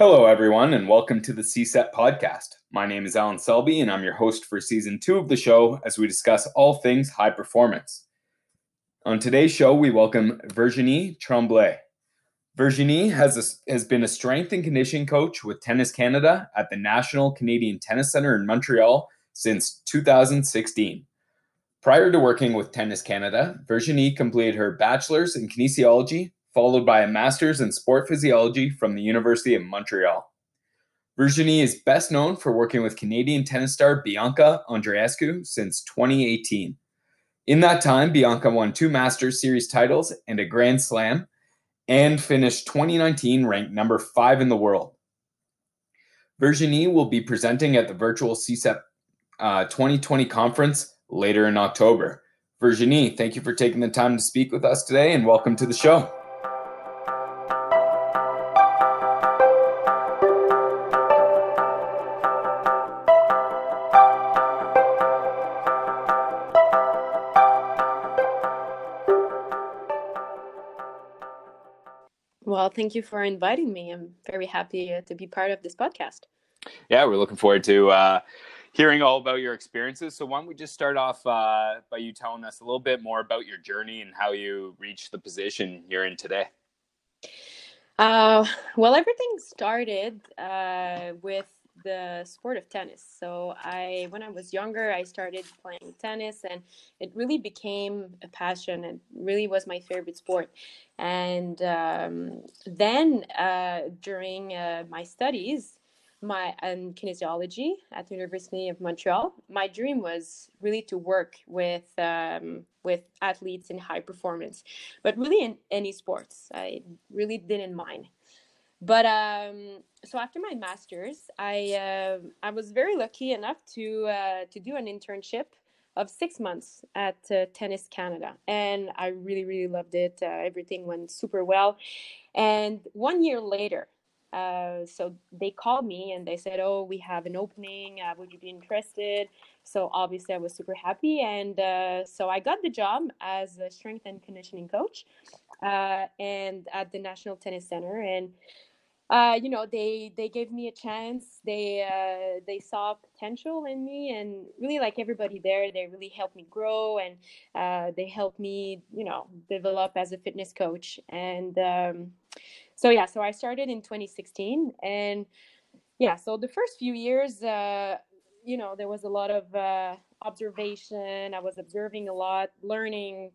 Hello, everyone, and welcome to the CSEP podcast. My name is Alan Selby, and I'm your host for season two of the show as we discuss all things high performance. On today's show, we welcome Virginie Tremblay. Virginie has, a, has been a strength and conditioning coach with Tennis Canada at the National Canadian Tennis Center in Montreal since 2016. Prior to working with Tennis Canada, Virginie completed her bachelor's in kinesiology followed by a master's in sport physiology from the University of Montreal. Virginie is best known for working with Canadian tennis star Bianca Andreescu since 2018. In that time, Bianca won two Masters Series titles and a Grand Slam and finished 2019 ranked number five in the world. Virginie will be presenting at the virtual CSEP uh, 2020 conference later in October. Virginie, thank you for taking the time to speak with us today and welcome to the show. Thank you for inviting me. I'm very happy uh, to be part of this podcast. Yeah, we're looking forward to uh, hearing all about your experiences. So, why don't we just start off uh, by you telling us a little bit more about your journey and how you reached the position you're in today? Uh, well, everything started uh, with the sport of tennis. So I, when I was younger, I started playing tennis, and it really became a passion. It really was my favorite sport. And um, then uh, during uh, my studies, my in kinesiology at the University of Montreal, my dream was really to work with um, with athletes in high performance, but really in any sports. I really didn't mind. But um, so after my master's, I uh, I was very lucky enough to uh, to do an internship of six months at uh, Tennis Canada, and I really really loved it. Uh, everything went super well, and one year later. Uh, so they called me and they said, "Oh, we have an opening. Uh, would you be interested?" So obviously, I was super happy, and so I got the job as a strength and conditioning coach, and at the National Tennis Center, and uh, you know, they they gave me a chance. They uh, they saw potential in me, and really, like everybody there, they really helped me grow, and uh, they helped me, you know, develop as a fitness coach. And um, so yeah, so I started in 2016, and yeah, so the first few years, uh, you know, there was a lot of uh, observation. I was observing a lot, learning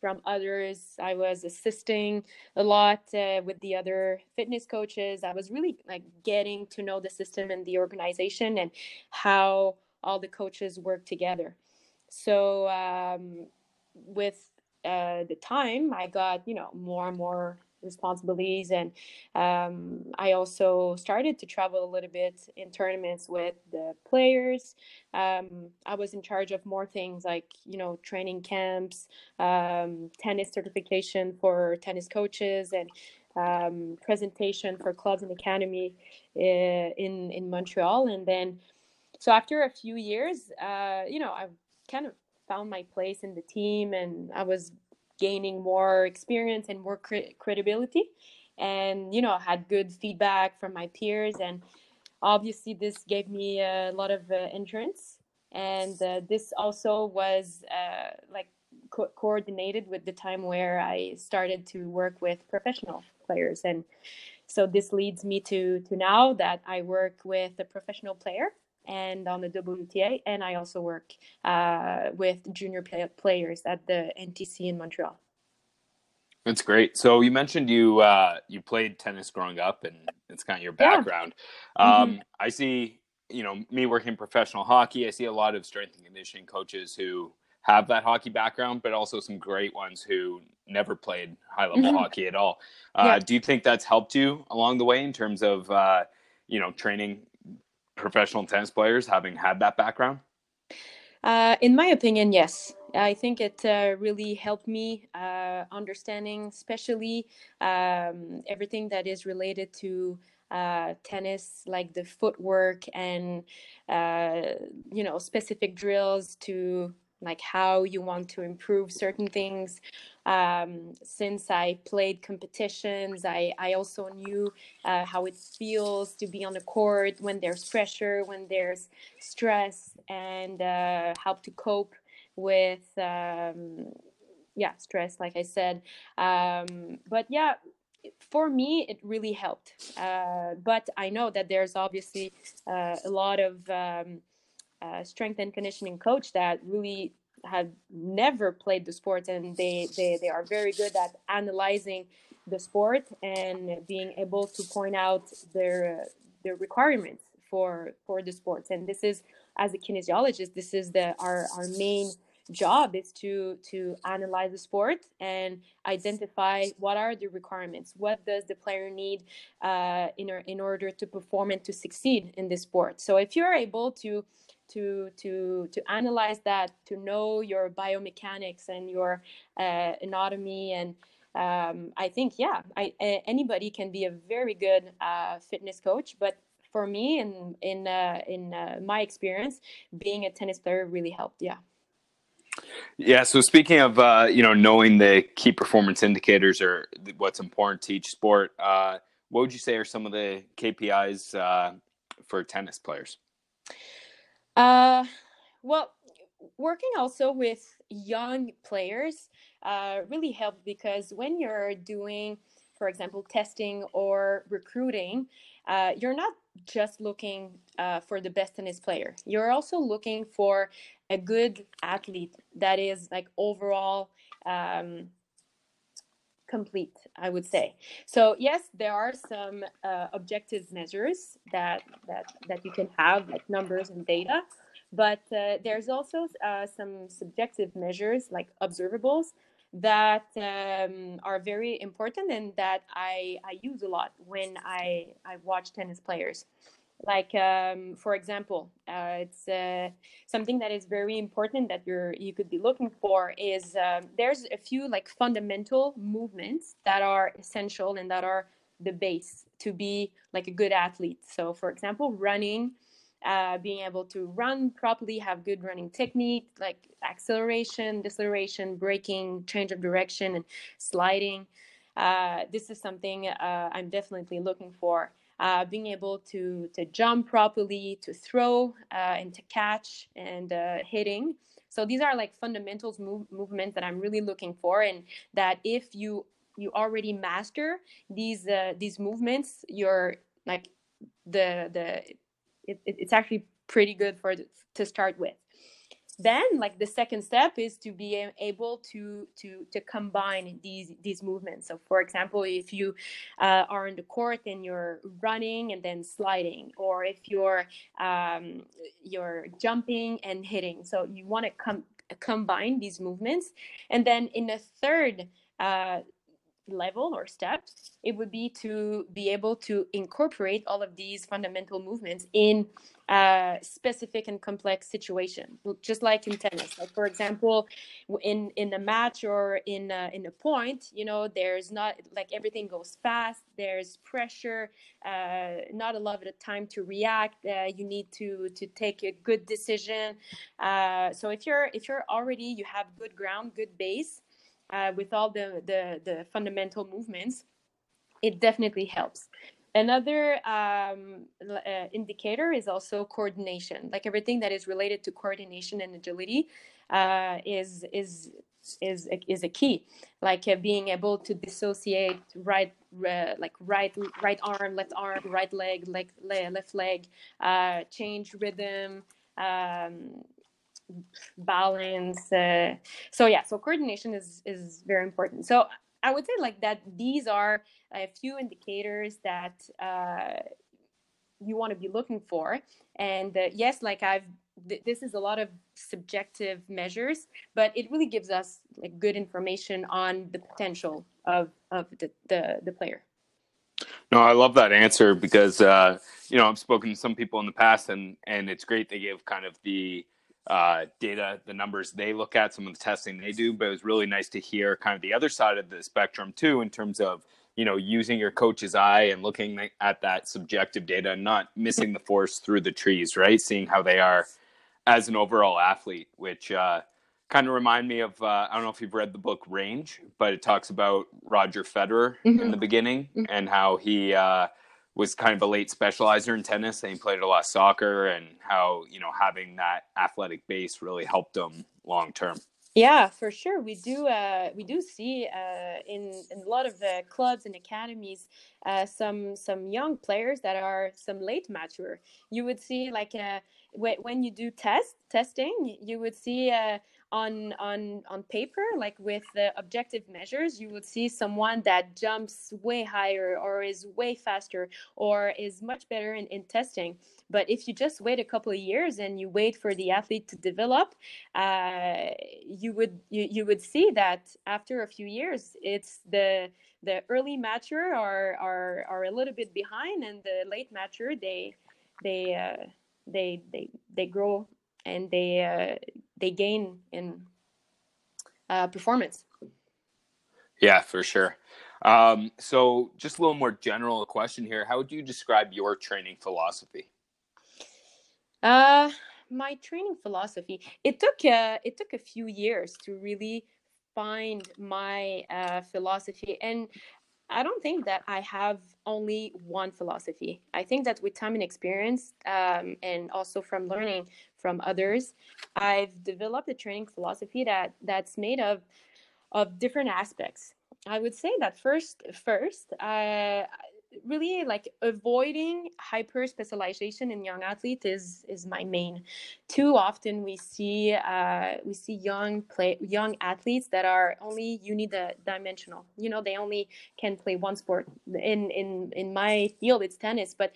from others. I was assisting a lot uh, with the other fitness coaches. I was really like getting to know the system and the organization and how all the coaches work together. So um, with uh, the time, I got you know more and more responsibilities. And um, i also started to travel a little bit in tournaments with the players. Um, i was in charge of more things like you know training camps um, tennis certification for tennis coaches and um, presentation for clubs and academy uh, in in montreal. And then so after a few years uh, you know i kind of found my place in the team and i was gaining more experience and more cre- credibility. And you know had good feedback from my peers and obviously this gave me a lot of uh, and uh, this also was uh, like co- coordinated with the time where i started to work with professional players. And so this leads me to to now that i work with a professional player and on the WTA, and I also work uh, with junior play- players at the NTC in Montreal. That's great. So you mentioned you uh, you played tennis growing up, and it's kind of your background. Yeah. Um, mm-hmm. I see, you know, me working professional hockey. I see a lot of strength and conditioning coaches who have that hockey background, but also some great ones who never played high level mm-hmm. hockey at all. Uh, yeah. Do you think that's helped you along the way in terms of uh, you know training professional tennis players having had that background? Uh, in my opinion, yes. I think it uh, really helped me uh, understanding, especially um, everything that is related to uh, tennis, like the footwork and uh, you know specific drills to like how you want to improve certain things. Um, since I played competitions, I, I also knew uh, how it feels to be on the court when there's pressure, when there's stress, and uh, how to cope with um, yeah stress, like I said. Um, but yeah, for me, it really helped. Uh, but I know that there's obviously uh, a lot of um, uh, strength and conditioning coach that really have never played the sport and they, they, they are very good at analyzing the sport and being able to point out their their requirements for for the sports and this is as a kinesiologist this is the our our main job is to to analyze the sport and identify what are the requirements what does the player need uh, in, in order to perform and to succeed in this sport. So if you're able to to to to analyze that to know your biomechanics and your uh, anatomy and um, i think yeah I, anybody can be a very good uh, fitness coach but for me and in uh, in uh, my experience being a tennis player really helped yeah yeah. So speaking of uh, you know knowing the key performance indicators or what's important to each sport, uh, what would you say are some of the KPIs uh, for tennis players? Uh, well, working also with young players uh, really helps because when you're doing, for example, testing or recruiting, uh, you're not just looking uh, for the best tennis player. You're also looking for a good athlete that is like overall um, complete i would say so yes there are some uh, objective measures that that that you can have like numbers and data but uh, there's also uh, some subjective measures like observables that um, are very important and that I, I use a lot when I, I watch tennis players. Like um, for example, uh, it's uh, something that is very important that you're you could be looking for is um, there's a few like fundamental movements that are essential and that are the base to be like a good athlete. So for example, running uh, being able to run properly, have good running technique, like acceleration, deceleration, braking, change of direction, and sliding. Uh, this is something uh, I'm definitely looking for. Uh, being able to to jump properly, to throw uh, and to catch and uh, hitting. So these are like fundamentals move, movements that I'm really looking for, and that if you you already master these these movements, you're like the the it, it's actually pretty good for to start with then like the second step is to be able to to to combine these these movements. So for example if you uh, are in the court and you're running and then sliding or if you're um, you're jumping and hitting. So you want to com- combine these movements. And then in the third uh, level or steps, it would be to be able to incorporate all of these fundamental movements in a specific and complex situation, just like in tennis. Like for example, in in a match or in a, in a point, you know, there's not like everything goes fast. There's pressure, uh, not a lot of time to react. Uh, you need to to take a good decision. Uh, so if you're if you're already you have good ground, good base uh, with all the, the, the fundamental movements, it definitely helps. Another um, uh, indicator is also coordination. Like everything that is related to coordination and agility uh, is is is is a key. Like uh, being able to dissociate right, uh, like right right arm, left arm, right leg, leg left leg, uh, change rhythm, um, balance uh, so yeah so coordination is is very important. So i would say like that these are a few indicators that uh, you want to be looking for. And uh, yes like i've th- this is a lot of subjective measures but it really gives us like good information on the potential of of the the, the player. No, I love that answer because uh, you know I've spoken to some people in the past, and and it's great they give kind of the uh, data, the numbers they look at, some of the testing they do. But it was really nice to hear kind of the other side of the spectrum too, in terms of you know using your coach's eye and looking at that subjective data and not missing the forest through the trees, right? Seeing how they are as an overall athlete, which uh, kind of remind me of uh, I don't know if you've read the book Range, but it talks about Roger Federer mm-hmm. in the beginning mm-hmm. and how he uh, was kind of a late specializer in tennis and he played a lot of soccer and how you know having that athletic base really helped him long term. Yeah, for sure. We do. Uh, we do see uh, in, in a lot of the clubs and academies uh, some some young players that are some late mature. You would see like uh, when you do test testing, you would see uh, on on on paper like with the objective measures you would see someone that jumps way higher or is way faster or is much better in, in testing. But if you just wait a couple of years and you wait for the athlete to develop uh, you would you, you would see that after a few years it's the the early mature are are, are a little bit behind and the late mature they they uh, they they they grow and they uh, they gain in uh, performance. Yeah, for sure. Um, so, just a little more general question here: How would you describe your training philosophy? Uh, my training philosophy. It took uh, it took a few years to really find my uh, philosophy, and I don't think that I have only one philosophy. I think that with time and experience, um, and also from learning from others, I've developed a training philosophy that that's made of of different aspects. I would say that first, first, uh, really like avoiding hyper specialization in young athletes is is my main. Too often we see uh, we see young play young athletes that are only unidimensional. You know they only can play one sport. In in in my field it's tennis but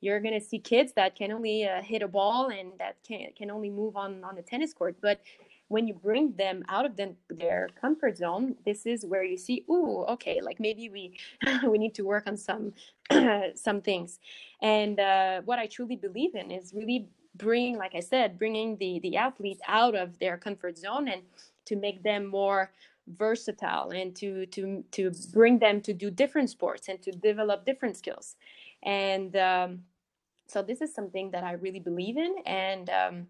you're to see kids that can only uh, hit a ball and that can can only move on on the tennis court. But when you bring them out of the, their comfort zone this is where you see ooh okay like maybe we we need to work on some some things. And uh, what i truly believe in is really bringing like i said bringing the the athletes out of their comfort zone and to make them more versatile and to to to bring them to do different sports and to develop different skills. And um, so this is something that i really believe in and um,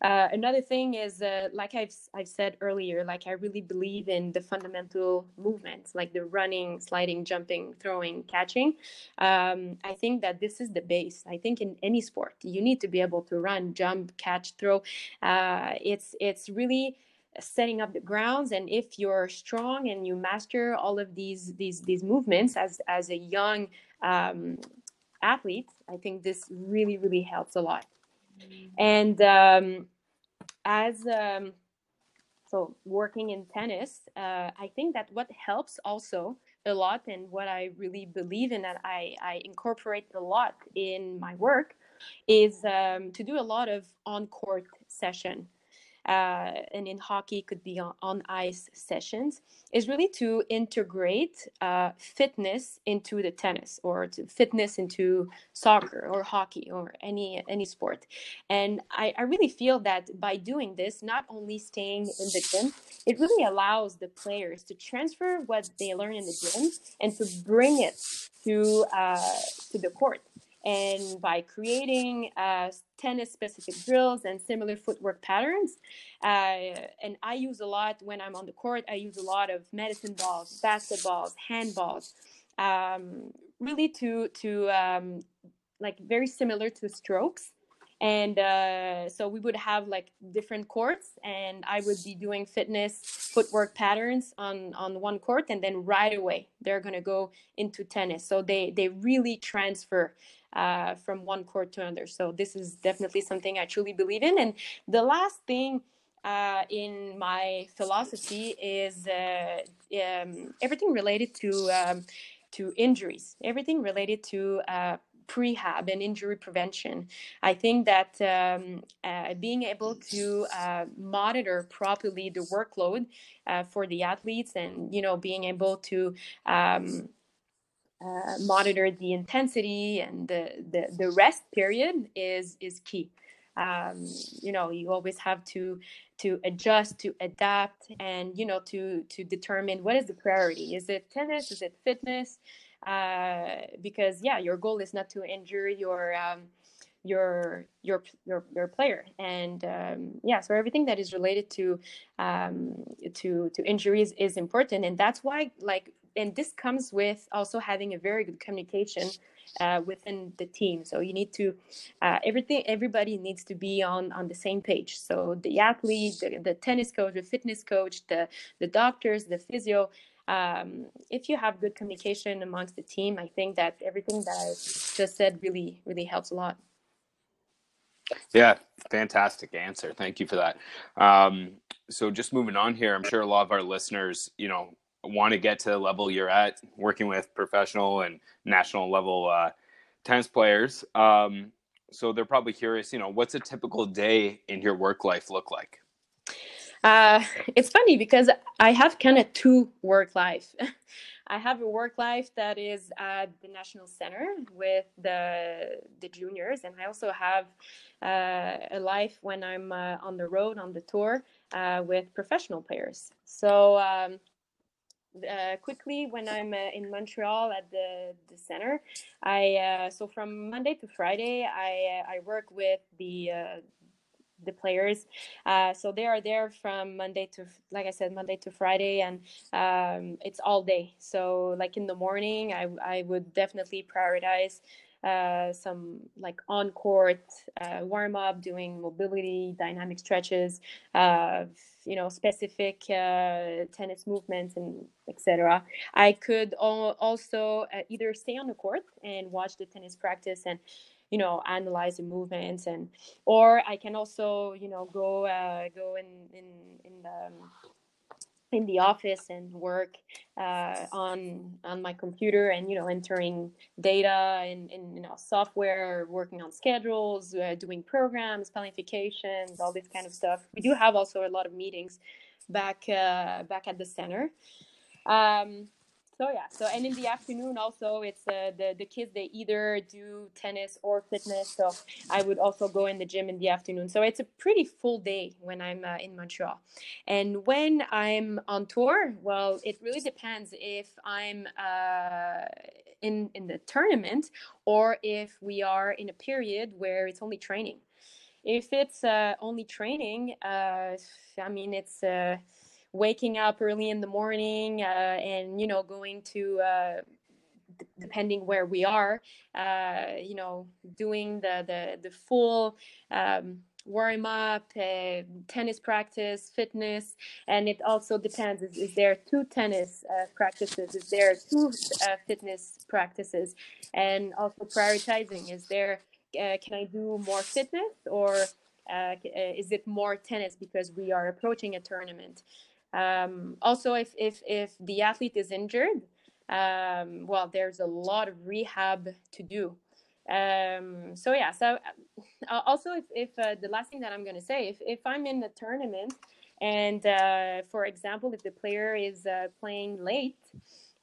uh, another thing is, uh, like I've I've said earlier, like I really believe in the fundamental movements, like the running, sliding, jumping, throwing, catching. Um, I think that this is the base. I think in any sport, you need to be able to run, jump, catch, throw. Uh, it's it's really setting up the grounds and if you're strong and you master all of these these these movements as as a young um, athlete i think this really really helps a lot and um, as um, so working in tennis, uh, I think that what helps also a lot and what I really believe in that I, I incorporate a lot in my work is um, to do a lot of on court session uh, and in hockey could be on, on, ice sessions is really to integrate uh, fitness into the tennis or to fitness into soccer or hockey or any any sport. And I, I really feel that by doing this not only staying in the gym it really allows the players to transfer what they learn in the gym and to bring it to uh, to the court and by creating uh, tennis specific drills and similar footwork patterns. Uh, and I use a lot when I'm on the court, I use a lot of medicine balls, basketballs, handballs, um, really to, to um, like very similar to strokes. And uh, so we would have like different courts, and I would be doing fitness footwork patterns on on one court, and then right away they're gonna go into tennis. So they they really transfer uh, from one court to another. So this is definitely something I truly believe in. And the last thing uh, in my philosophy is uh, um, everything related to um, to injuries, everything related to uh, prehab and injury prevention. I think that um, uh, being able to uh, monitor properly the workload uh, for the athletes and you know being able to um, uh, monitor the intensity and the, the, the rest period is is key. Um, you know, you always have to to adjust, to adapt, and you know, to to determine what is the priority. Is it tennis? Is it fitness? Uh, because yeah, your goal is not to injure your um, your your your your player. And um, yeah so everything that is related to um, to to injuries is important. And that's why like and this comes with also having a very good communication uh, within the team. So you need to uh, everything everybody needs to be on on the same page. So the athlete the, the tennis coach the fitness coach the the doctors the physio um, if you have good communication amongst the team i think that everything that i just said really really helps a lot yeah, fantastic answer. Thank you for that. Um, so just moving on here, I'm sure a lot of our listeners, you know, want to get to the level you're at, working with professional and national level uh, tennis players. Um, so they're probably curious, you know, what's a typical day in your work life look like? Uh, it's funny because I have kind of two work life. I have a work life that is at the National Center with the the juniors, and I also have uh, a life when I'm uh, on the road on the tour uh, with professional players. So um, uh, quickly when I'm uh, in Montreal at the, the center. I uh, so from Monday to Friday I I work with the the players. Uh, so they are there from Monday to, like I said, Monday to Friday, and um, it's all day. So like in the morning, I I would definitely prioritize uh, some like on court uh, warm up, doing mobility, dynamic stretches, uh, you know, specific uh, tennis movements and etc. I could also uh, either stay on the court and watch the tennis practice and you know analyze the movements and or I can also you know go uh, go in in in the um, in the office and work uh, on on my computer and you know entering data and, and you know software working on schedules uh, doing programs planifications all this kind of stuff. We do have also a lot of meetings back uh, back at the center. Um, so yeah. So and in the afternoon also it's uh, the the kids they either do tennis or fitness. So i would also go in the gym in the afternoon. So it's a pretty full day when i'm uh, in montreal. And when i'm on tour well it really depends if i'm uh, in in the tournament or if we are in a period where it's only training. If it's uh, only training uh, i mean it's uh, waking up early in the morning uh, and you know going to uh, d- depending where we are uh, you know doing the the, the full um, warm up uh, tennis practice fitness and it also depends is, is there two tennis uh, practices? Is there two uh, fitness practices? And also prioritizing is there can i do more fitness or is it more tennis because we are approaching a tournament um, also, if, if, if the athlete is injured, um, well, there's a lot of rehab to do. Um, so yeah, so uh, also if, if uh, the last thing that I'm going to say, if, if I'm in the tournament and uh, for example, if the player is uh, playing late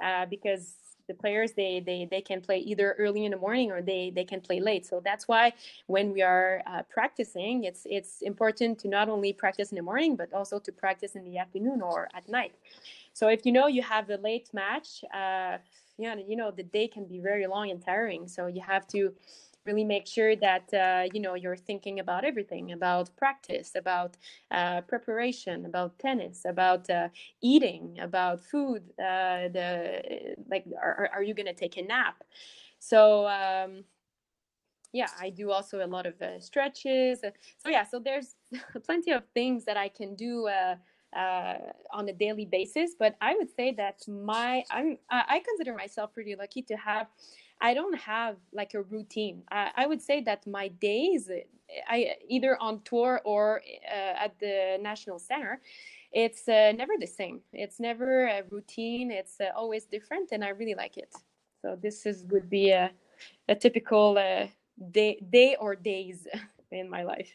uh, because the players they they they can play either early in the morning or they they can play late. So that's why when we are uh, practicing it's it's important to not only practice in the morning but also to practice in the afternoon or at night. So if you know you have a late match uh, yeah you know the day can be very long and tiring. So you have to really make sure that uh, you know you're thinking about everything about practice about uh, preparation about tennis about uh, eating about food uh, the like are, are you going to take a nap so um, yeah i do also a lot of uh, stretches so yeah so there's plenty of things that i can do uh, uh, on a daily basis. But I would say that my I'm I consider myself pretty lucky to have I don't have like a routine. I, I would say that my days, I either on tour or uh, at the National Center, it's uh, never the same. It's never a routine. It's uh, always different, and I really like it. So this is would be a, a typical uh, day day or days in my life.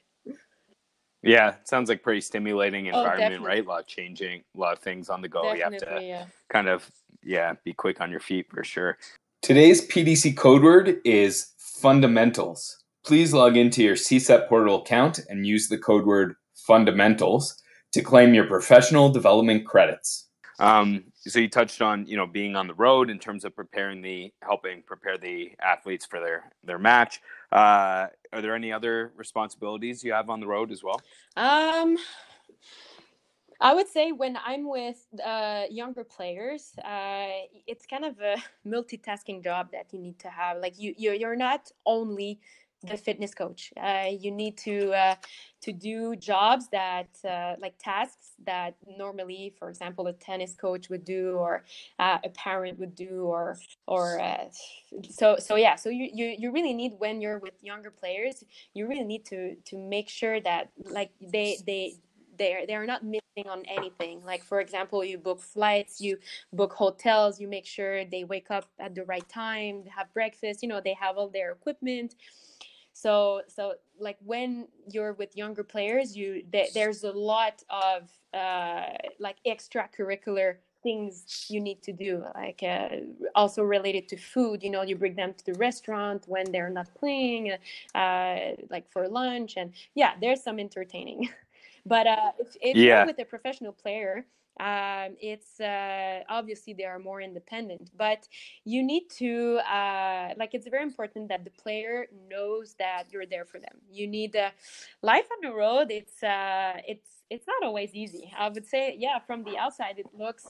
Yeah, sounds like pretty stimulating oh, environment, oh, right? A lot of changing, a lot of things on the go. Definitely, you have to yeah. kind of yeah, be quick on your feet for sure. Today's PDC code word is fundamentals. Please log into your CSEP portal account and use the code word fundamentals to claim your professional development credits. Um, so you touched on you know being on the road in terms of preparing the helping prepare the athletes for their their match. Uh, are there any other responsibilities you have on the road as well? Um, I would say when I'm with uh, younger players, uh, it's kind of a multitasking job that you need to have. Like you, you're, you're not only the fitness coach. Uh, you need to uh, to do jobs that uh, like tasks that normally, for example, a tennis coach would do, or uh, a parent would do, or or so so yeah. So you, you you really need when you're with younger players, you really need to to make sure that like they they they're they're not missing on anything. Like for example you book flights you book hotels you make sure they wake up at the right time they have breakfast you know they have all their equipment. So so like when you're with younger players you th- there's a lot of uh, like extracurricular things you need to do like uh, also related to food. You know you bring them to the restaurant when they're not playing uh, like for lunch. And yeah there's some entertaining but uh, if, if yeah. you're with a professional player um, it's uh, obviously they are more independent but you need to uh, like it's very important that the player knows that you're there for them. You need uh, life on the road it's uh, it's it's not always easy. I would say yeah from the outside it looks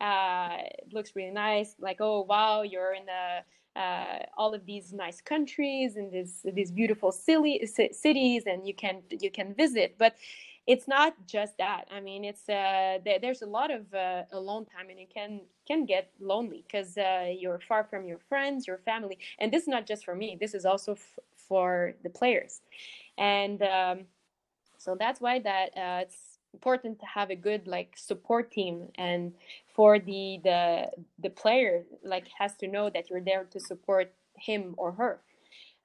uh, it looks really nice like oh wow you're in the uh, all of these nice countries and these these beautiful silly cities and you can you can visit. But it's not just that. I mean it's uh, th- there's a lot of uh, alone time and it can can get lonely because uh, you're far from your friends your family. And this is not just for me. This is also f- for the players. And um, so that's why that uh, it's important to have a good like support team and for the the the player like has to know that you're there to support him or her.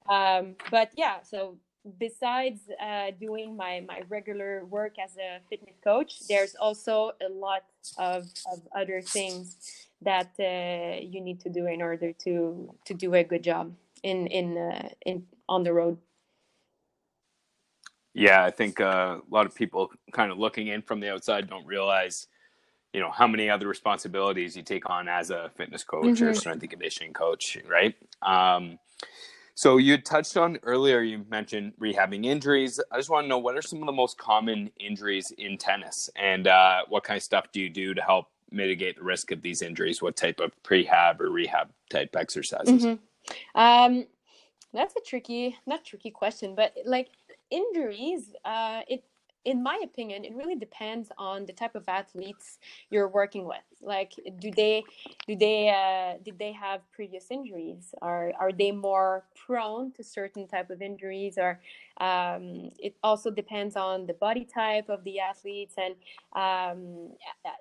Um, but yeah so besides uh, doing my, my regular work as a fitness coach, there's also a lot of, of other things that uh, you need to do in order to to do a good job in in uh, in on the road. Yeah, I think uh, a lot of people kind of looking in from the outside don't realize, you know, how many other responsibilities you take on as a fitness coach mm-hmm. or strength and conditioning coach, right? Um, so you touched on earlier, you mentioned rehabbing injuries. I just want to know what are some of the most common injuries in tennis and uh, what kind of stuff do you do to help mitigate the risk of these injuries? What type of prehab or rehab type exercises? Mm-hmm. Um, that's a tricky, not tricky question, but like injuries, uh, it in my opinion, it really depends on the type of athletes you're working with. Like, do they, do they, uh, did they have previous injuries? Are are they more prone to certain type of injuries? Or um, it also depends on the body type of the athletes and um,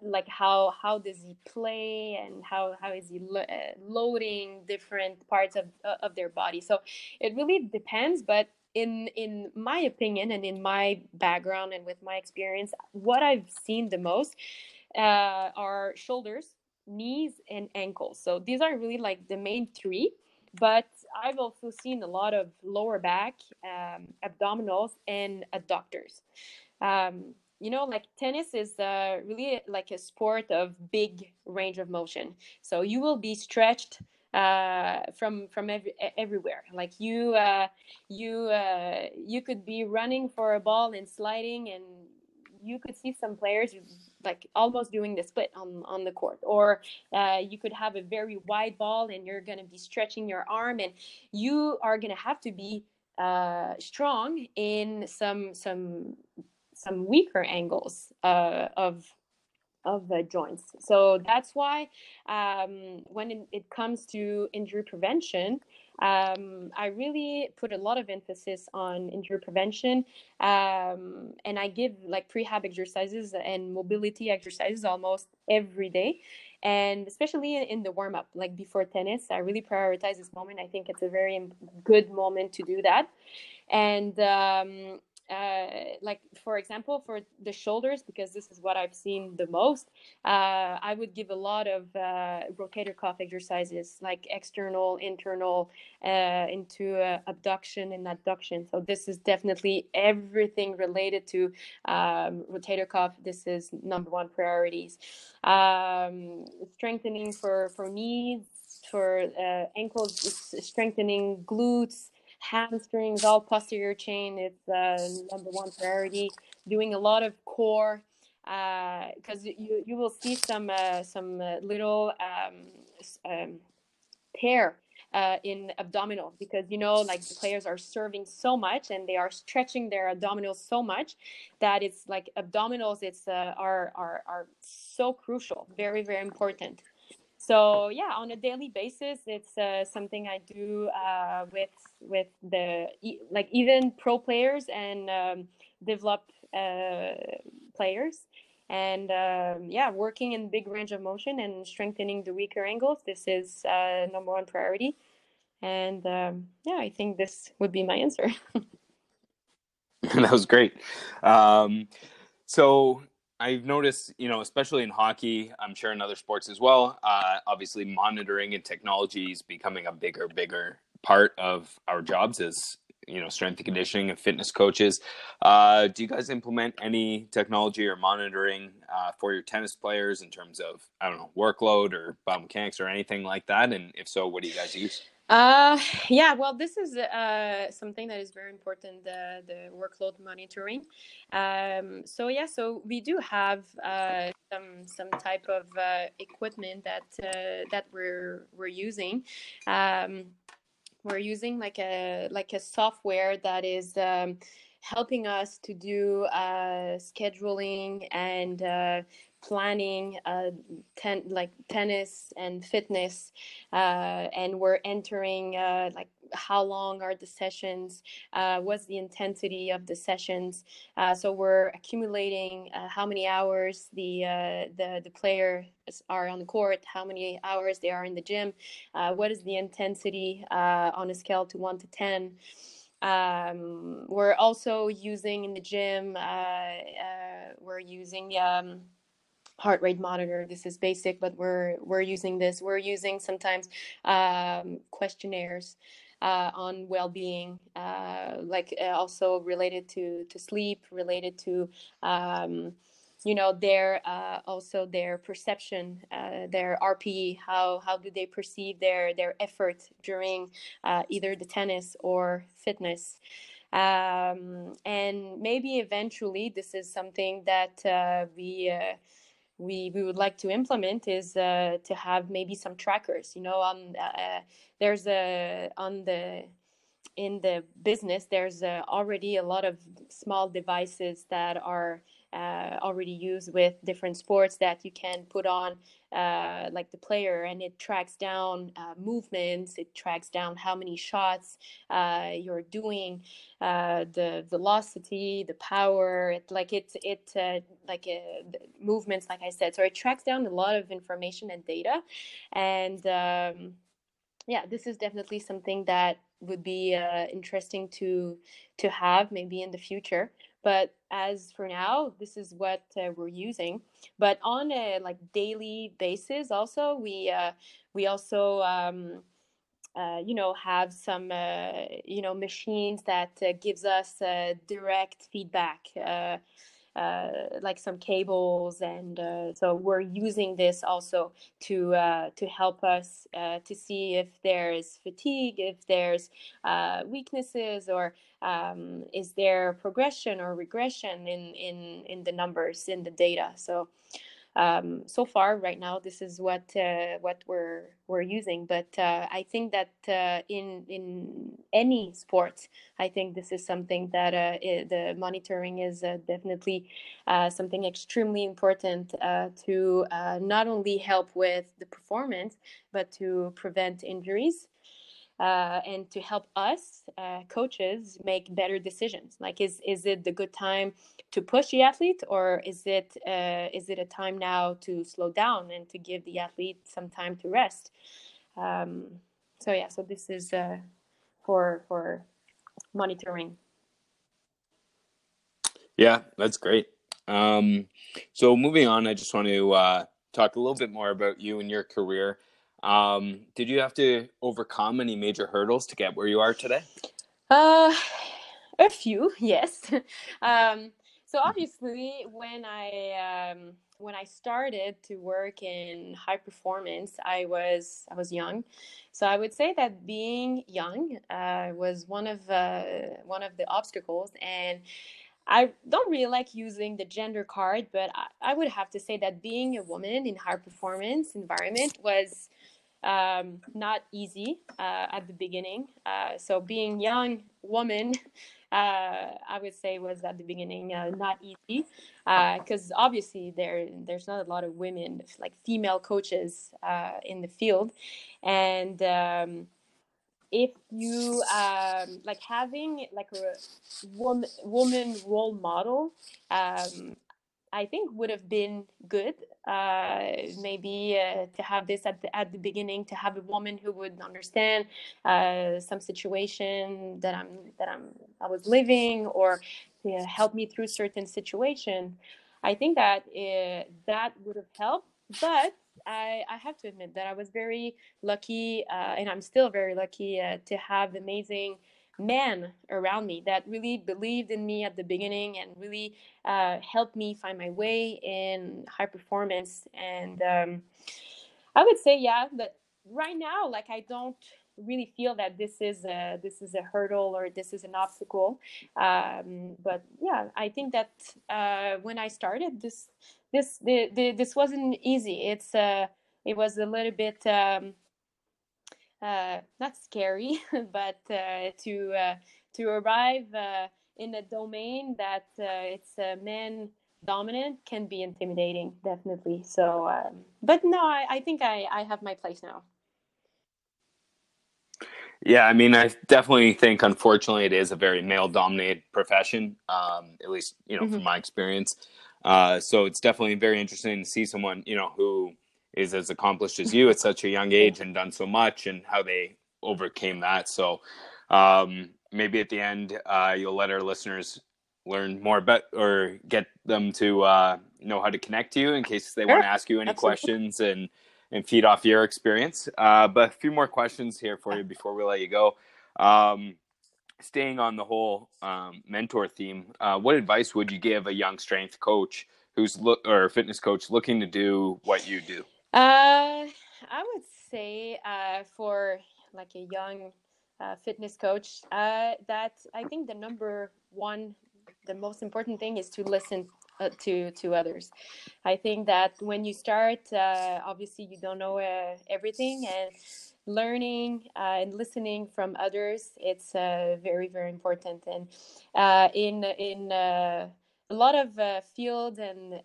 like how how does he play and how how is he lo- uh, loading different parts of of their body. So it really depends, but in in my opinion and in my background and with my experience what i've seen the most uh, are shoulders knees and ankles. So these are really like the main three but i've also seen a lot of lower back um, abdominals and adductors um, you know like tennis is uh, really like a sport of big range of motion. So you will be stretched uh, from from every, everywhere. Like you uh, you uh, you could be running for a ball and sliding, and you could see some players like almost doing the split on on the court. Or uh, you could have a very wide ball, and you're gonna be stretching your arm, and you are gonna have to be uh, strong in some some some weaker angles of of the joints. So that's why um, when it, it, comes to injury prevention, um, I really put a lot of emphasis on injury prevention, um, and I give like prehab exercises and mobility exercises almost every day, and especially in the warm up, like before tennis. I really prioritize this moment. I think it's a very good moment to do that, and um, uh, like for example for the shoulders because this is what i've seen the most uh, i would give a lot of uh, rotator cuff exercises like external internal uh, into uh, abduction and adduction. So this is definitely everything related to um, rotator cuff. This is number one priorities. Um, strengthening for for knees for ankles strengthening glutes hamstrings, all posterior chain is uh, number one priority. Doing a lot of core because uh, you you will see some uh, some uh, little um, um, tear uh, in abdominal because you know like the players are serving so much and they are stretching their abdominals so much that it's like abdominals it's uh, are are are so crucial very very important so yeah on a daily basis it's uh, something i do uh, with with the like even pro players and um, develop uh, players. And um, yeah working in big range of motion and strengthening the weaker angles this is uh, number one priority. And um, yeah i think this would be my answer. That was great. Um, so I've noticed, you know, especially in hockey, I'm sure in other sports as well. Uh, obviously, monitoring and technology is becoming a bigger, bigger part of our jobs as you know strength and conditioning and fitness coaches. Uh, do you guys implement any technology or monitoring uh, for your tennis players in terms of I don't know workload or biomechanics or anything like that? And if so, what do you guys use? Uh, yeah, well, this is uh, something that is very important the, the workload monitoring. Um, so, yeah, so we do have uh, some some type of uh, equipment that uh, that we're we're using. Um, we're using like a like a software that is um, helping us to do uh, scheduling and planning uh, ten, like tennis and fitness uh, and we're entering uh, like how long are the sessions uh, what's the intensity of the sessions? Uh, so we're accumulating uh, how many hours the the the players are on the court how many hours they are in the gym what is the intensity on a scale to 1 to 10 um, we're also using in the gym we're using um, heart rate monitor. This is basic, but we're we're using this. We're using sometimes um, questionnaires uh, on well-being, uh, like uh, also related to to sleep, related to um, you know their uh, also their perception, uh, their RPE. How how do they perceive their their effort during uh, either the tennis or fitness? Um, and maybe eventually this is something that we we we would like to implement is uh, to have maybe some trackers. You know, on uh, uh, there's a on the in the business there's uh, already a lot of small devices that are uh, already used with different sports that you can put on uh, like the player and it tracks down uh, movements it tracks down how many shots uh, you're doing uh, the velocity the power it like it it uh, like movements like i said. So it tracks down a lot of information and data and um, yeah this is definitely something that would be interesting to to have maybe in the future but as for now this is what uh, we're using. But on a like daily basis also we uh, we also um, uh, you know have some uh, you know machines that uh, gives us uh, direct feedback uh, like some cables and uh, so we're using this also to uh, to help us uh, to see if there's fatigue if there's uh, weaknesses or um, is there progression or regression in in in the numbers in the data. So um, so far right now this is what uh, what we're we're using but uh, I think that uh, in in any sport I think this is something that uh, it, the monitoring is uh, definitely uh, something extremely important to not only help with the performance but to prevent injuries uh, and to help us uh, coaches make better decisions like is is it the good time to push the athlete or is it uh, is it a time now to slow down and to give the athlete some time to rest um, so yeah so this is uh, for for monitoring Yeah, that's great. Um, so moving on, I just want to uh, talk a little bit more about you and your career. Um, did you have to overcome any major hurdles to get where you are today? Uh, a few, yes. um, so obviously, when I um, when I started to work in high performance, I was I was young, so I would say that being young uh, was one of uh, one of the obstacles, and I don't really like using the gender card, but I, I would have to say that being a woman in high performance environment was um, not easy uh, at the beginning. Uh, so being young woman, uh, I would say was at the beginning uh, not easy because uh, obviously there there's not a lot of women like female coaches uh, in the field, and um, if you um, like having like a woman woman role model um, I think would have been good. Uh, maybe uh, to have this at the at the beginning, to have a woman who would understand uh, some situation that I'm that I'm I was living, or to help me through certain situation. I think that uh, that would have helped. But I, I have to admit that I was very lucky, uh, and I'm still very lucky uh, to have amazing men around me that really believed in me at the beginning and really uh, helped me find my way in high performance. And um, I would say, yeah, that right now, like I don't really feel that this is a this is a hurdle or this is an obstacle. Um, but yeah, I think that uh, when I started this this the, the, this wasn't easy. It's uh, it was a little bit. Um, uh, not scary, but uh, to uh, to arrive uh, in a domain that uh, it's men dominant can be intimidating, definitely. So, um, but no, I, I think I, I have my place now. Yeah, I mean, I definitely think, unfortunately, it is a very male-dominated profession. Um, at least, you know, mm-hmm. from my experience. Uh, so it's definitely very interesting to see someone, you know, who is as accomplished as you at such a young age and done so much and how they overcame that. So um, maybe at the end, uh, you'll let our listeners learn more about or get them to uh, know how to connect to you in case they sure. want to ask you any Absolutely. questions and and feed off your experience. Uh, but a few more questions here for you before we let you go. Um, staying on the whole um, mentor theme, uh, what advice would you give a young strength coach who's look or fitness coach looking to do what you do? Uh, I would say uh, for like a young uh, fitness coach uh, that I think the number one, the most important thing is to listen uh, to to others. I think that when you start, uh, obviously you don't know uh, everything, and learning uh, and listening from others it's very very important. And uh, in in a lot of fields and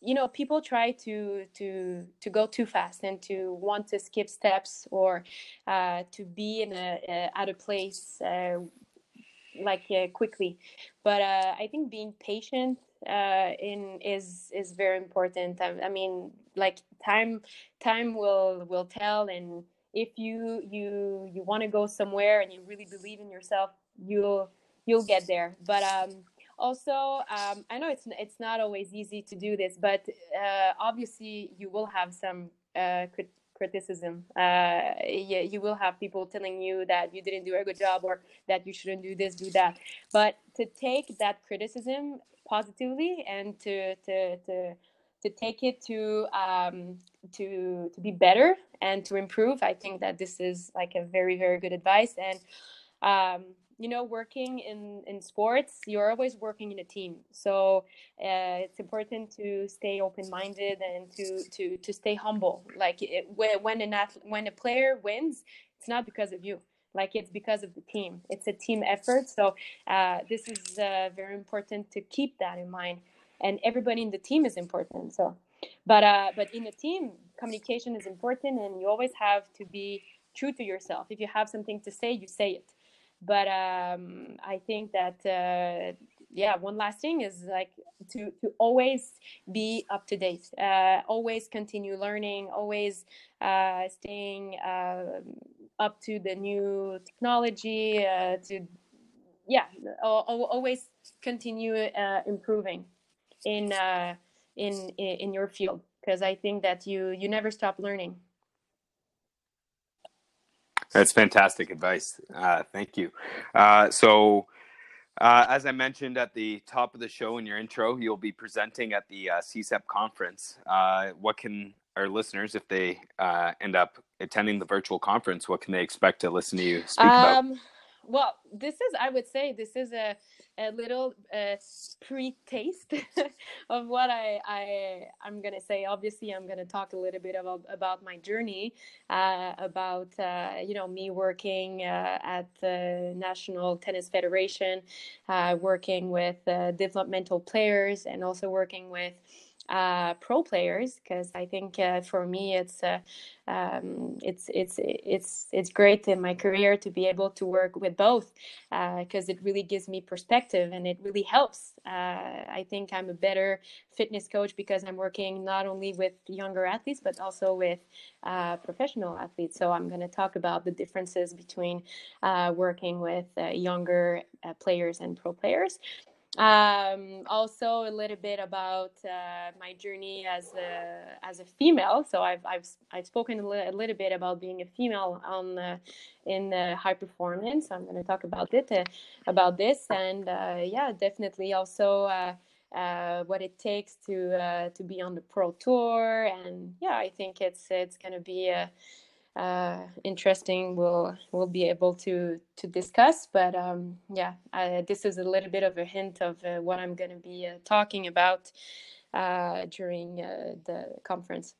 you know people try to to to go too fast and to want to skip steps or uh, to be in a, a at a place uh, like uh, quickly. But uh, i think being patient uh, in is is very important. I, I, mean like time time will will tell. And if you you you want to go somewhere and you really believe in yourself you'll you'll get there. But um also um, i know it's it's not always easy to do this but uh, obviously you will have some uh, crit- criticism. Uh, you will have people telling you that you didn't do a good job or that you shouldn't do this do that. But to take that criticism positively and to to to to take it to um, to to be better and to improve i think that this is like a very very good advice. And um, you know working in in sports you're always working in a team. So uh, it's important to stay open-minded and to to to stay humble. Like it, when an athlete, when a player wins it's not because of you. Like it's because of the team. It's a team effort. So uh, this is uh, very important to keep that in mind. And everybody in the team is important so. But uh, but in a team communication is important and you always have to be true to yourself. If you have something to say you say it but um, I think that uh, yeah, one last thing is like to to always be up to date, uh, always continue learning, always uh, staying uh, up to the new technology, uh, to yeah, always continue uh, improving in uh, in in your field because I think that you you never stop learning. That's fantastic advice. Uh, thank you. Uh, so, uh, as I mentioned at the top of the show in your intro, you'll be presenting at the uh, CSEP conference. Uh, what can our listeners, if they uh, end up attending the virtual conference, what can they expect to listen to you speak um, about? Well, this is, I would say, this is a a little uh, pre-taste of what I, I I'm gonna say. Obviously, I'm gonna talk a little bit about about my journey, uh, about uh, you know me working uh, at the National Tennis Federation, uh, working with uh, developmental players, and also working with uh, pro players because I think uh, for me it's uh, um, it's it's it's it's great in my career to be able to work with both because uh, it really gives me perspective and it really helps. Uh, I think I'm a better fitness coach because I'm working not only with younger athletes but also with uh, professional athletes. So I'm going to talk about the differences between working with younger players and pro players um, also a little bit about uh, my journey as a as a female. So I've I've I've spoken a, li- a little bit about being a female on in high performance. I'm going to talk about it uh, about this, and uh, yeah, definitely also. Uh, what it takes to to be on the pro tour, and yeah, I think it's it's going to be a uh, interesting. We'll we'll be able to to discuss but um, yeah I, this is a little bit of a hint of uh, what i'm going to be uh, talking about uh, during uh, the conference.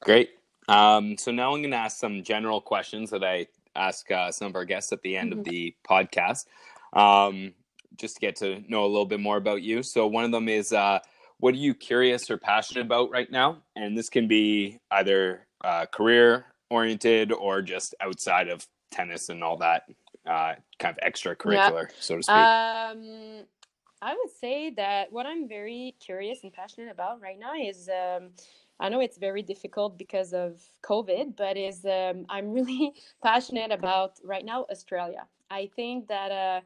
Great. Um, so now i'm going to ask some general questions that i ask uh, some of our guests at the end mm-hmm. of the podcast um, just to get to know a little bit more about you. So one of them is what are you curious or passionate about right now? And this can be either uh, career oriented or just outside of tennis and all that uh, kind of extracurricular, yeah. so to speak. Um, I would say that what I'm very curious and passionate about right now is. Um, I know it's very difficult because of COVID, but is um, I'm really passionate about right now Australia. I think that uh,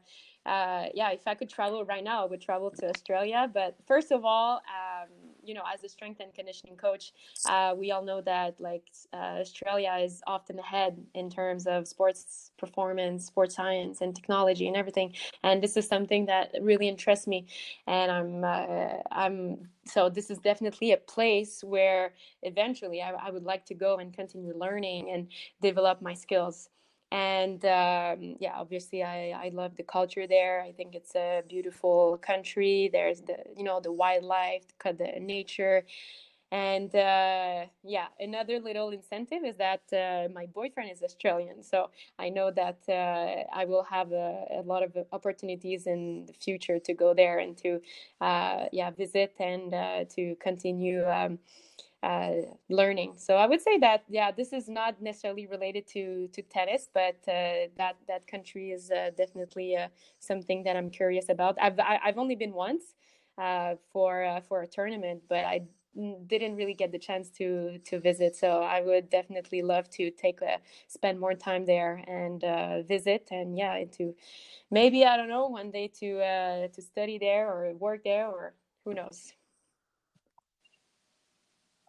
uh, yeah, if I could travel right now, I would travel to Australia. But first of all, um, you know, as a strength and conditioning coach, uh, we all know that like uh, Australia is often ahead in terms of sports performance, sports science, and technology and everything. And this is something that really interests me. And I'm, uh, I'm so this is definitely a place where eventually I, I would like to go and continue learning and develop my skills and um, yeah obviously I, I love the culture there. I think it's a beautiful country. There's the you know the wildlife the nature. And uh, yeah another little incentive is that uh, my boyfriend is australian. So i know that uh, i will have a, a, lot of opportunities in the future to go there and to uh, yeah visit and uh, to continue um, uh, learning. So I would say that yeah, this is not necessarily related to to tennis, but uh, that that country is uh, definitely uh, something that I'm curious about. I've I, have only been once uh, for uh, for a tournament, but I didn't really get the chance to to visit. So I would definitely love to take a spend more time there and visit, and yeah, to maybe I don't know one day to to study there or work there or who knows.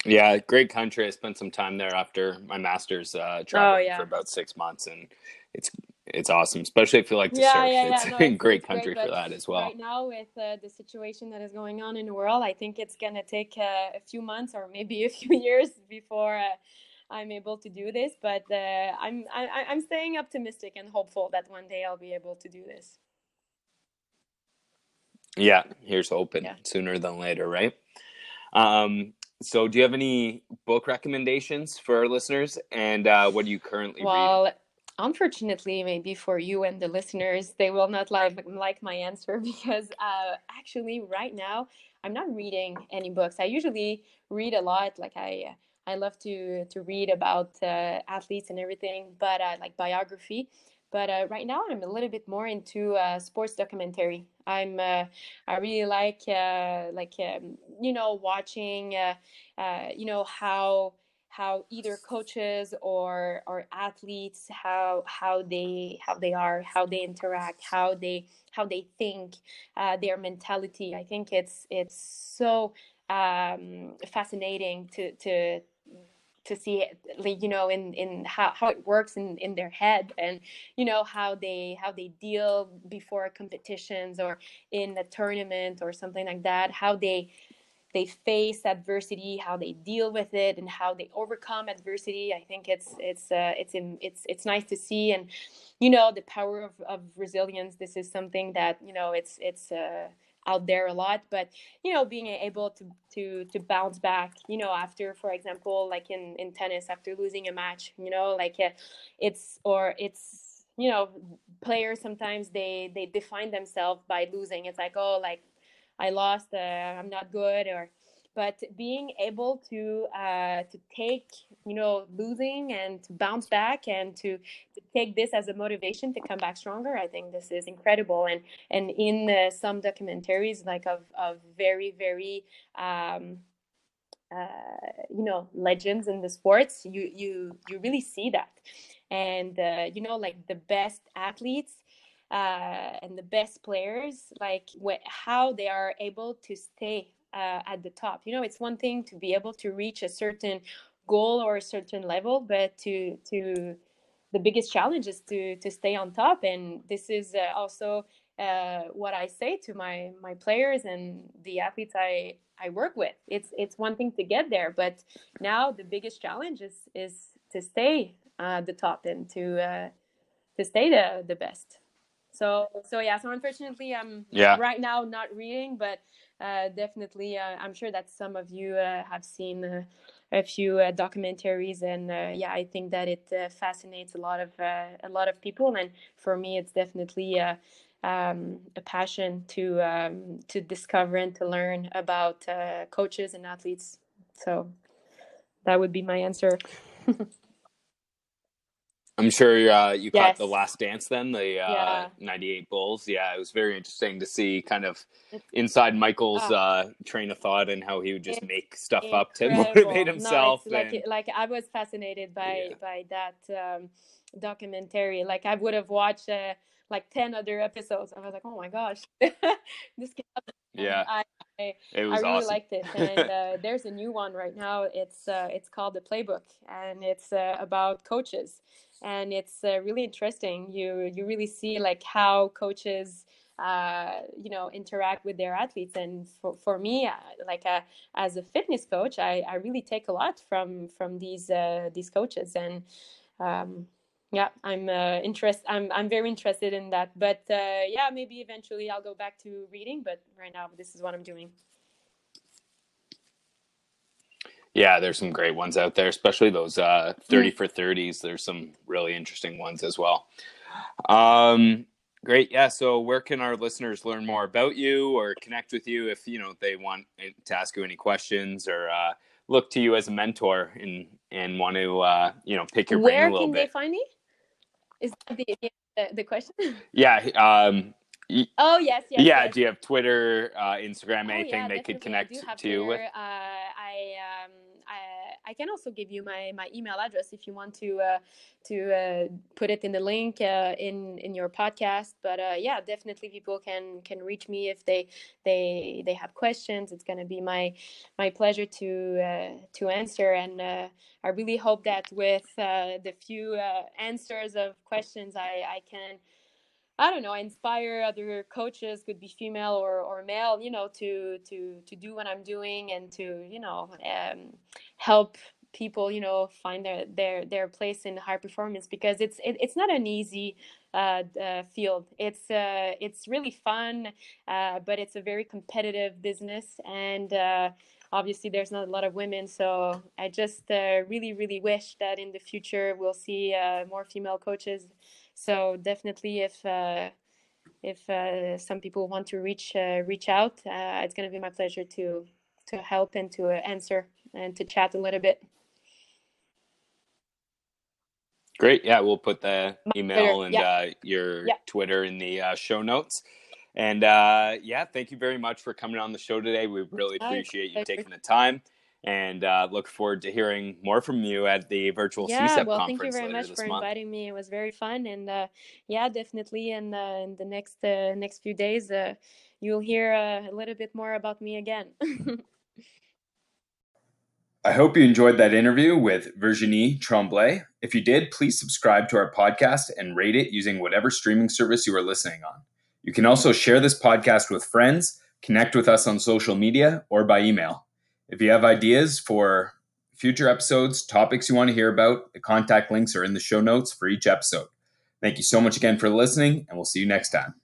Yeah, great country. I spent some time there after my master's uh, traveling oh, yeah. for about six months, and it's it's awesome, especially if you like to yeah, surf. Yeah, yeah. It's no, a great country great, for that as well. Right now, with uh, the situation that is going on in the world, I think it's gonna take uh, a few months or maybe a few years before uh, I'm able to do this. But uh, I'm I, am I'm staying optimistic and hopeful that one day I'll be able to do this. Yeah, here's hoping sooner than later, right? Um, so, do you have any book recommendations for our listeners? And uh, what do you currently well, reading? unfortunately, maybe for you and the listeners, they will not like like my answer because uh, actually, right now, I'm not reading any books. I usually read a lot. Like I, I love to to read about uh, athletes and everything, but uh, like biography. But uh, right now, I'm a little bit more into uh, sports documentary. I'm uh, I really like uh, like um, you know watching uh, you know how how either coaches or or athletes how how they how they are how they interact how they how they think uh, their mentality i think it's it's so um, fascinating to to to see like you know in in how, how it works in in their head and you know how they how they deal before competitions or in a tournament or something like that how they they face adversity how they deal with it and how they overcome adversity. I think it's it's uh, it's in, it's it's nice to see and you know the power of, of resilience. This is something that you know it's it's uh, out there a lot but you know being able to to to bounce back you know after for example like in in tennis after losing a match you know like uh, it's or it's you know players sometimes they they define themselves by losing. It's like oh like i lost uh, i'm not good or but being able to uh, to take you know losing and to bounce back and to, to take this as a motivation to come back stronger i think this is incredible. And and in uh, some documentaries like of, of very very um, uh, you know legends in the sports you you you really see that. And uh, you know like the best athletes uh, and the best players like how they are able to stay uh, at the top. You know, it's one thing to be able to reach a certain goal or a certain level, but to to the biggest challenge is to to stay on top. And this is uh, also uh, what I say to my my players and the athletes I I work with. It's it's one thing to get there, but now the biggest challenge is is to stay at the top and to uh, to stay the the best. So so yeah. So unfortunately, I'm yeah. right now not reading, but uh, definitely, uh, I'm sure that some of you uh, have seen a few documentaries, and yeah, I think that it fascinates a lot of a lot of people, and for me, it's definitely. Um, a passion to um, to discover and to learn about uh, coaches and athletes. So that would be my answer. I'm sure uh, you yes. caught the Last Dance then, the uh, yeah. '98 Bulls. Yeah, it was very interesting to see kind of inside Michael's oh. uh, train of thought and how he would just it's make stuff incredible. up to motivate himself. No, and... like like I was fascinated by yeah. by that um, documentary. Like I would have watched uh, like ten other episodes. I was like, oh my gosh, this. Yeah. I, I, I really awesome. liked it, and uh, there's a new one right now. It's uh, it's called the Playbook, and it's uh, about coaches and it's uh, really interesting. You you really see like how coaches uh, you know interact with their athletes. And for, for me uh, like a, uh, as a fitness coach I, I really take a lot from from these uh, these coaches. And um, yeah i'm uh, interest i'm i'm very interested in that. But uh, yeah maybe eventually i'll go back to reading. But right now this is what i'm doing yeah, there's some great ones out there, especially those uh, 30 for 30s. There's some really interesting ones as well. Um, great. Yeah. So where can our listeners learn more about you or connect with you if, you know, they want to ask you any questions or uh, look to you as a mentor and, and want to, uh, you know, pick your brain a little bit. Where can they find me? Is the, the, the question? Yeah. Um, Oh yes, yes. Yeah. Yes. Do you have Twitter, uh, Instagram, anything oh, yeah, they could connect to you with? Uh, I um, I, I can also give you my, my email address if you want to uh, to uh, put it in the link uh, in in your podcast. But uh, yeah, definitely people can can reach me if they they they have questions. It's to be my my pleasure to uh, to answer. And uh, I really hope that with the few answers of questions, I I can I don't know, I inspire other coaches, could be female or, or male, you know, to to to do what I'm doing and to you know um, help people, you know, find their their their place in high performance because it's it, it's not an easy uh, uh, field. It's uh, it's really fun, uh, but it's a very competitive business and. Uh, obviously, there's not a lot of women, so I just uh, really, really wish that in the future we'll see more female coaches so definitely, if uh, if uh, some people want to reach uh, reach out, uh, it's going to be my pleasure to to help and to answer and to chat a little bit. Great. Yeah, we'll put the email and yeah. uh, your yeah. Twitter in the uh, show notes. And uh, yeah, thank you very much for coming on the show today. We really appreciate you taking the time. And uh, look forward to hearing more from you at the virtual yeah, CSEP well, conference thank you very much for month. inviting me. It was very fun, and uh, yeah, definitely in, uh, in the next uh, next few days, uh, you'll hear uh, a little bit more about me again. I hope you enjoyed that interview with Virginie Tremblay. If you did, please subscribe to our podcast and rate it using whatever streaming service you are listening on. You can also share this podcast with friends, connect with us on social media, or by email. If you have ideas for future episodes, topics you want to hear about, the contact links are in the show notes for each episode. Thank you so much again for listening, and we'll see you next time.